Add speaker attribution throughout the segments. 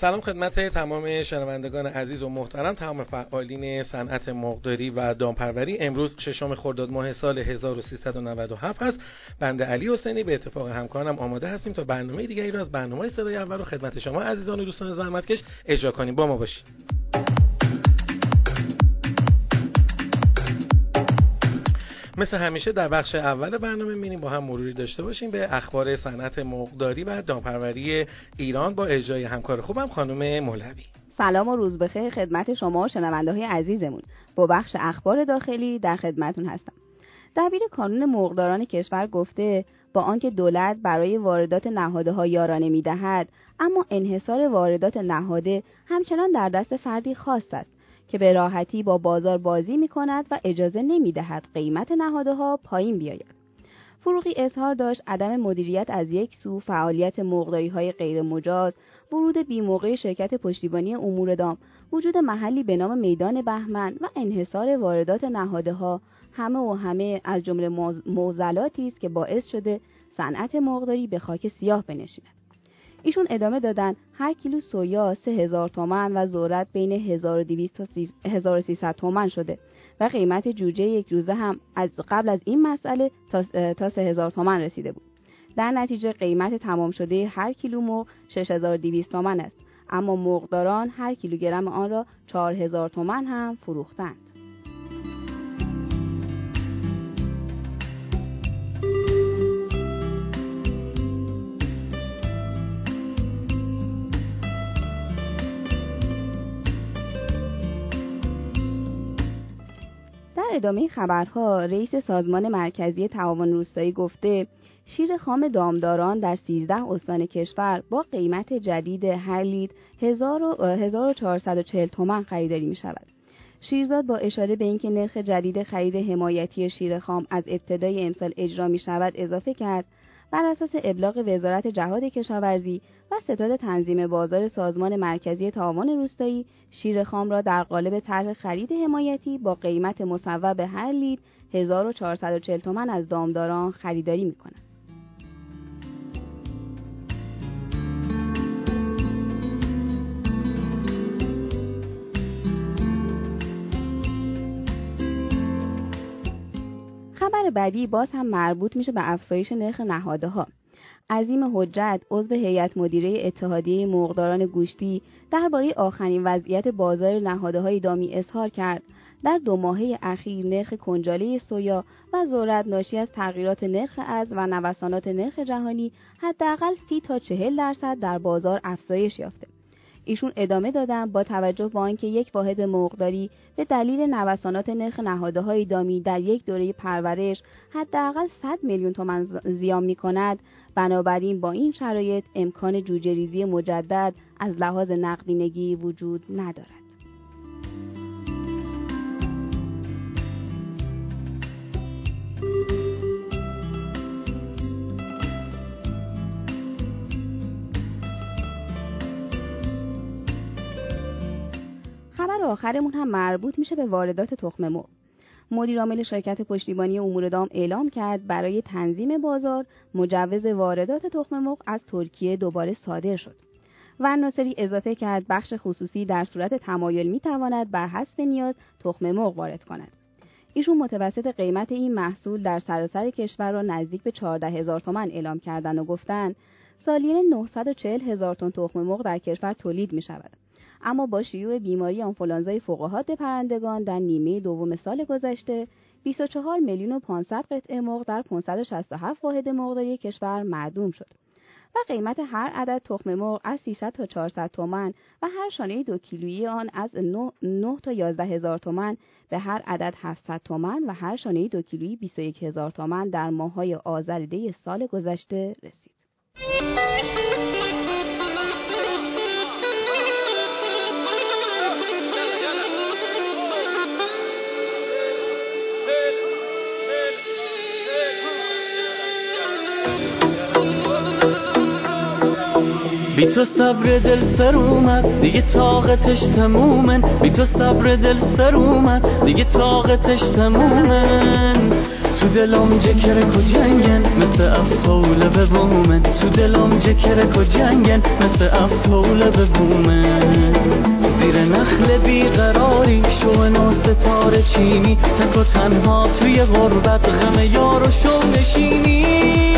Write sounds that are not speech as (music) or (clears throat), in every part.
Speaker 1: سلام خدمت تمام شنوندگان عزیز و محترم. تمام فعالین صنعت مرغداری و دامپروری امروز ششم خرداد ماه سال 1397 هست. بنده علی حسینی به اتفاق همکارم آماده هستیم تا برنامه دیگری را از برنامه صدای اول رو خدمت شما عزیزان و دوستان زحمتکش اجرا کنیم. با ما باشید. مثل همیشه در بخش اول برنامه میریم با هم مروری داشته باشیم به اخبار صنعت مرغداری و دامپروری ایران با اجرای همکار خوبم خانم مولوی.
Speaker 2: سلام و روز بخیر خدمت شما شنونده های عزیزمون. با بخش اخبار داخلی در خدمتون هستم. دبیر کانون مرغداران کشور گفته با آنکه دولت برای واردات نهاده ها یارانه می‌دهد اما انحصار واردات نهاده همچنان در دست فردی خاص است. که به راحتی با بازار بازی می کند و اجازه نمی دهد قیمت نهاده ها پایین بیاید. فروغی اظهار داشت عدم مدیریت از یک سو فعالیت مقداری های غیر مجاز، ورود بیموقع شرکت پشتیبانی امور دام، وجود محلی به نام میدان بهمن و انحصار واردات نهاده ها همه و همه از جمله موزلاتی است که باعث شده صنعت مرغداری به خاک سیاه بنشیند. ایشون ادامه دادن هر کیلو سویا 3000 تومن و ذرت بین 1200 تا 1300 تومن شده و قیمت جوجه یک روزه هم از قبل از این مسئله تا تا 3000 تومن رسیده بود. در نتیجه قیمت تمام شده هر کیلو مرغ 6200 تومن است اما مرغداران هر کیلوگرم آن را 4000 تومن هم فروختند. ادامه خبرها رئیس سازمان مرکزی تعاون روستایی گفته شیر خام دامداران در 13 استان کشور با قیمت جدید هر لیتر 1440 تومان خریداری می شود. شیرزاد با اشاره به اینکه نرخ جدید خرید حمایتی شیر خام از ابتدای امسال اجرا می شود اضافه کرد بر اساس ابلاغ وزارت جهاد کشاورزی و ستاد تنظیم بازار سازمان مرکزی تعاون روستایی شیر خام را در قالب طرح خرید حمایتی با قیمت مصوب هر لیتر 1440 تومان از دامداران خریداری می بعدی باز هم مربوط میشه به افزایش نرخ نهاده ها. عظیم حجت عضو هیئت مدیره اتحادیه مرغداران گوشتی درباره آخرین وضعیت بازار نهاده های دامی اظهار کرد در دو ماهه اخیر نرخ کنجاله سویا و ذرت ناشی از تغییرات نرخ از و نوسانات نرخ جهانی حداقل سی تا چهل درصد در بازار افزایش یافته ایشون ادامه دادن با توجه به آنکه یک واحد مرغداری به دلیل نوسانات نرخ نهاده های دامی در یک دوره پرورش حداقل 100 میلیون تومان زیان می کند بنابراین با این شرایط امکان جوجه مجدد از لحاظ نقدینگی وجود ندارد. آخرمون هم مربوط میشه به واردات تخم مرغ. مدیرعامل شرکت پشتیبانی امور دام اعلام کرد برای تنظیم بازار مجوز واردات تخم مرغ از ترکیه دوباره صادر شد. و ناصری اضافه کرد بخش خصوصی در صورت تمایل می‌تواند بر حسب نیاز تخم مرغ وارد کند. ایشون متوسط قیمت این محصول در سراسر کشور را نزدیک به 14 هزار تومن اعلام کردن و گفتند سالیانه 940 هزار تن تخم مرغ در کشور تولید می شود. اما با شیوع بیماری آنفولانزای فوقهات پرندگان در نیمه دوم سال گذشته 24 میلیون و 500 قطعه مرغ در 567 واحد مرغداری کشور معدوم شد و قیمت هر عدد تخم مرغ از 300 تا 400 تومان و هر شانه دو کیلویی آن از 9, 9 تا 11 هزار تومان به هر عدد 700 تومان و هر شانه دو کیلویی 21 هزار تومان در ماههای آذر سال گذشته رسید.
Speaker 3: بی تو صبر دل سر اومد. دیگه طاقتش تمومن بی تو صبر دل سر اومد. دیگه طاقتش تمومن تو دلم جکرک و جنگن مثل افتوله به بومن تو دلم جکرک و جنگن مثل افتوله به بومن زیر نخل بیقراری شو نو ستاره چینی. تک و تنها توی غربت غم یار شو نشینی.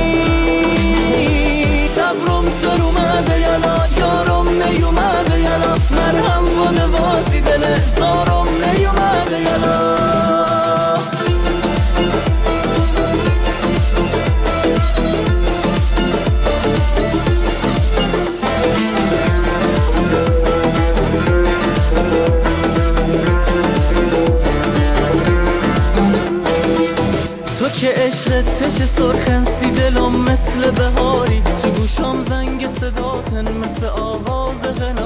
Speaker 3: مثل آواز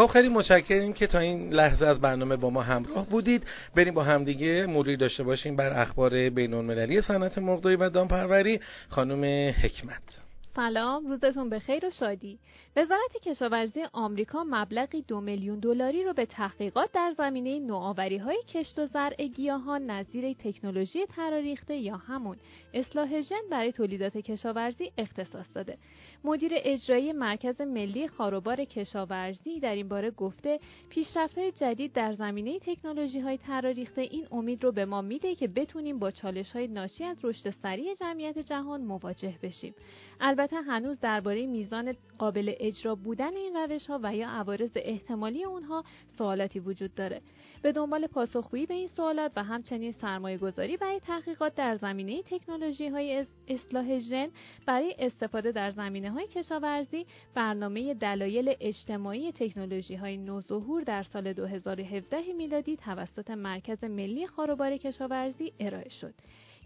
Speaker 1: خب خیلی متشکریم که تا این لحظه از برنامه با ما همراه بودید. بریم با همدیگه مروری داشته باشیم بر اخبار بین المللی صنعت مرغداری و دامپروری. خانم حکمت.
Speaker 4: سلام روزتون به خیر و شادی وزارت کشاورزی آمریکا مبلغی دو میلیون دلاری رو به تحقیقات در زمینه نوآوری های کشت و زرع گیاهان نظیر تکنولوژی تراریخته یا همون اصلاح ژن برای تولیدات کشاورزی اختصاص داده مدیر اجرایی مرکز ملی خاروبار کشاورزی در این باره گفته پیشرفت‌های جدید در زمینه تکنولوژی‌های تراریخته این امید رو به ما میده که بتونیم با چالش‌های ناشی از رشد سریع جمعیت جهان مواجه بشیم. البته هنوز درباره میزان قابل اجرا بودن این روش‌ها و یا عوارض احتمالی اونها سوالاتی وجود داره. به دنبال پاسخگویی به این سوالات و همچنین سرمایه گذاری برای تحقیقات در زمینه تکنولوژی های اصلاح ژن برای استفاده در زمینه های کشاورزی برنامه دلایل اجتماعی تکنولوژی های نوظهور در سال 2017 میلادی توسط مرکز ملی خاروبار کشاورزی ارائه شد.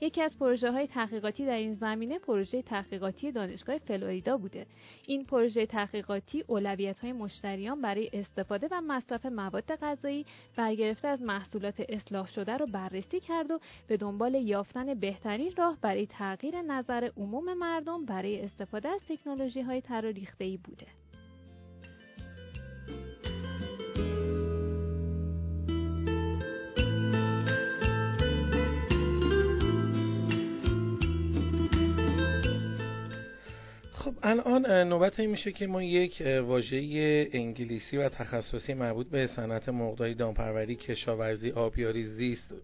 Speaker 4: یکی از پروژه های تحقیقاتی در این زمینه پروژه تحقیقاتی دانشگاه فلوریدا بوده. این پروژه تحقیقاتی اولویت های مشتریان برای استفاده و مصرف مواد غذایی برگرفته از محصولات اصلاح شده را بررسی کرد و به دنبال یافتن بهترین راه برای تغییر نظر عموم مردم برای استفاده از تکنولوژی های تراریخته بوده.
Speaker 1: خب الان نوبت این میشه که ما یک واژه انگلیسی و تخصصی مربوط به صنعت مرغداری دامپروری کشاورزی آبیاری زیست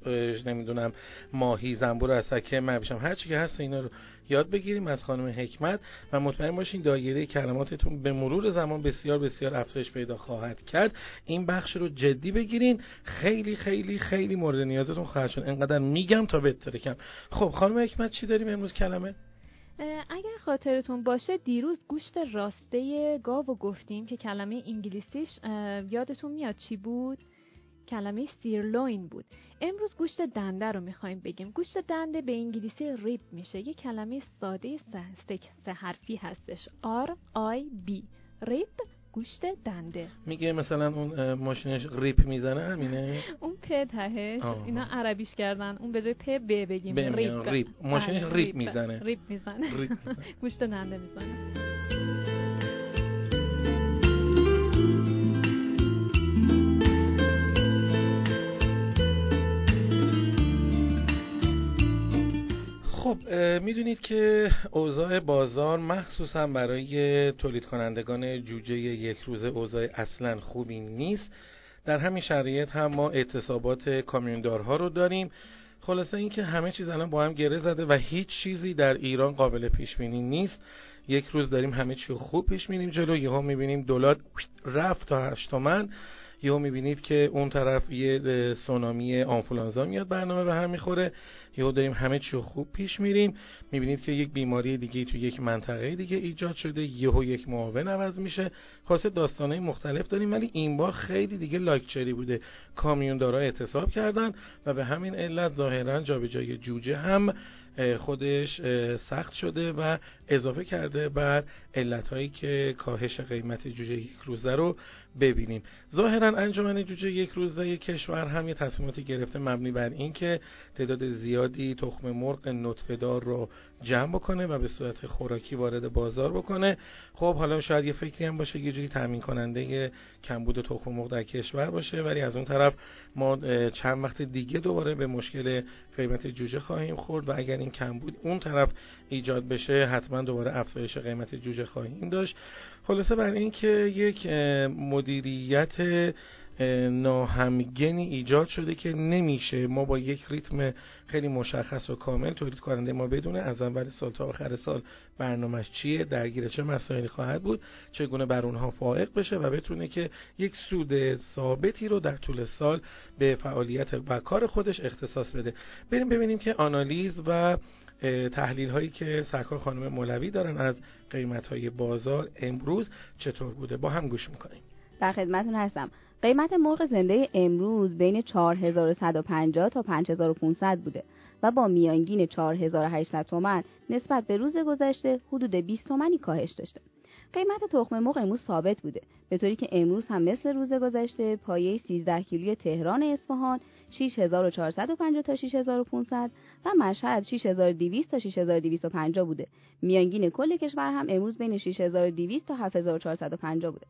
Speaker 1: نمی‌دونم ماهی زنبور اسکه مبشم هر چی که هست اینا رو یاد بگیریم از خانم حکمت و مطمئن باشین دایره کلماتتون به مرور زمان بسیار بسیار افزایش پیدا خواهد کرد. این بخش رو جدی بگیرین. خیلی خیلی خیلی مورد نیازتون خواهد شد. انقدر میگم تا بترکم خب خانم حکمت چی داریم امروز کلمه؟
Speaker 4: اگر خاطرتون باشه دیروز گوشت راسته گاو گفتیم که کلمه انگلیسیش یادتون میاد چی بود؟ کلمه sirloin بود. امروز گوشت دنده رو می‌خوایم بگیم. گوشت دنده به انگلیسی rib میشه. یه کلمه ساده سه حرفی هستش. R I B. rib گوشت دنده.
Speaker 1: میگه مثلا اون ماشینش ریپ می‌زنه همینه؟ (laughs)
Speaker 4: اون پ تهش اینا عربیش کردن. اون به جای پ ب بگیم
Speaker 1: ریپ. ماشینش ریپ می‌زنه.
Speaker 4: ریپ می‌زنه. (laughs) گوشت دنده می‌زنه.
Speaker 1: خب می‌دونید که اوضاع بازار مخصوصا برای تولید کنندگان جوجه یک روزه اوضاع اصلا خوبی نیست. در همین شرایط هم ما اعتصابات کامیوندارها رو داریم. خلاصه اینکه همه چیز الان با هم گره زده و هیچ چیزی در ایران قابل پیش بینی نیست. یک روز داریم همه چی خوب پیش بینیم جلو یهو می‌بینیم دلار رفت تا 8 تومن. یا می‌بینید که اون طرف یه سونامی آنفولانزا میاد برنامه به هم می‌خوره. یا داریم همه چی خوب پیش میریم. می‌بینید که یک بیماری دیگه تو یک منطقه دیگه ایجاد شده. یهو یک معاون عوض میشه. خاصه داستانهای مختلف داریم ولی این بار خیلی دیگه لاکچری بوده. کامیوندارا اعتصاب کردن و به همین علت ظاهرا جابجایی جوجه هم خودش سخت شده و اضافه کرده بر علتهایی که کاهش قیمت جوجه یک روزه رو ببینیم. ظاهرا انجمن جوجه یک روزه کشور هم یه تصمیماتی گرفته مبنی بر اینکه تعداد زیادی تخم مرغ نطفه‌دار رو جمع بکنه و به صورت خوراکی وارد بازار بکنه. خب حالا شاید یه فکری هم باشه یه جوری تامین کننده کمبود تخم مرغ در کشور باشه ولی از اون طرف ما چند وقت دیگه دوباره به مشکل قیمت جوجه خواهیم خورد و اگر این کمبود اون طرف ایجاد بشه حتما دوباره افزایش قیمت جوجه خواهیم داشت. خلاصه بر این که یک مدیریت ناهمگنی ایجاد شده که نمیشه ما با یک ریتم خیلی مشخص و کامل تولید کننده ما بدونه. از اول سال تا آخر سال برنامهش چیه درگیر چه مسائلی خواهد بود چگونه بر اونها فائق بشه و بتونه که یک سود ثابتی رو در طول سال به فعالیت و کار خودش اختصاص بده. بریم ببینیم که آنالیز و تحلیل هایی که سرکار خانم مولوی دارن از قیمت های بازار امروز چطور بوده؟ با هم گوش می‌کنیم.
Speaker 2: در خدمتون هستم. قیمت مرغ زنده امروز بین 4150 تا 5500 بوده و با میانگین 4800 تومن نسبت به روز گذشته حدود 20 تومنی کاهش داشته. قیمت تخم مرغ امروز ثابت بوده به طوری که امروز هم مثل روز گذشته پایه 13 کیلوی تهران اصفهان 6450 تا 6500 و مشهد 6200 تا 6250 بوده. میانگین کل کشور هم امروز بین 6200 تا 7450 بوده.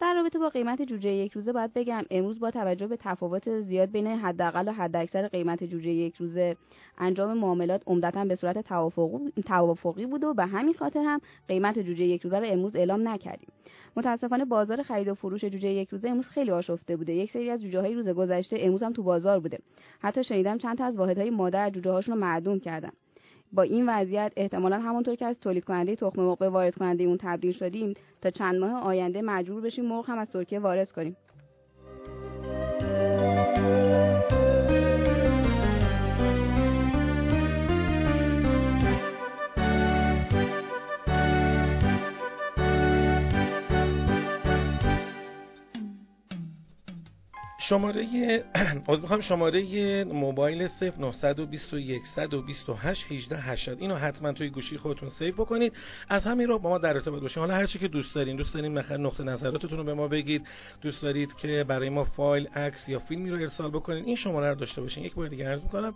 Speaker 2: در رابطه با قیمت جوجه یک روزه باید بگم امروز با توجه به تفاوت زیاد بین حداقل و حداکثر قیمت جوجه یک روزه انجام معاملات عمدتا به صورت توافقی بود و به همین خاطر هم قیمت جوجه یک روزه رو امروز اعلام نکردیم. متاسفانه بازار خرید و فروش جوجه یک روزه امروز خیلی آشفته بوده. یک سری از جوجه های روز گذشته امروز هم تو بازار بوده. حتی شنیدم چند تا از واحدهای مادر جوجه هاشون رو معدوم کردن. با این وضعیت احتمالا همونطور که از تولید کننده تخم مرغ به وارد کننده اون تبدیل شدیم تا چند ماه آینده مجبور بشیم مرغ هم از ترکیه وارد کنیم.
Speaker 1: شماره (clears throat) از می‌خوام شماره موبایل 0921 128 18 80 اینو حتما توی گوشی خودتون سیو بکنید. از همین رو با ما در ارتباط باشین حالا هر چی که دوست دارین دوست دارین مثلا نقطه نظراتتون رو به ما بگید. دوست دارید که برای ما فایل عکس یا فیلمی رو ارسال بکنید این شماره رو داشته باشین. یک بار دیگه عرض می‌کنم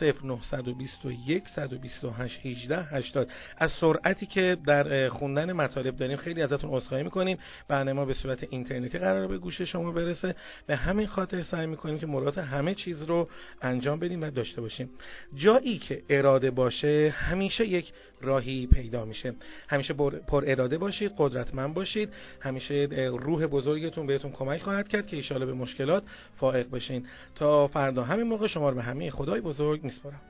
Speaker 1: 0921 128 18 80 از سرعتی که در خوندن مطالب داریم خیلی ازتون عذرخواهی می‌کنیم. برنامه ما به صورت اینترنتی قرار به گوش شما برسه. به همین خاطر سعی می‌کنیم که مراد همه چیز رو انجام بدیم و داشته باشیم. جایی که اراده باشه همیشه یک راهی پیدا میشه. همیشه پر اراده باشید قدرتمند باشید. همیشه روح بزرگتون بهتون کمک خواهد کرد که ایشالا به مشکلات فائق بشین. تا فردا همین موقع شما رو به همه خدای بزرگ میسپارم.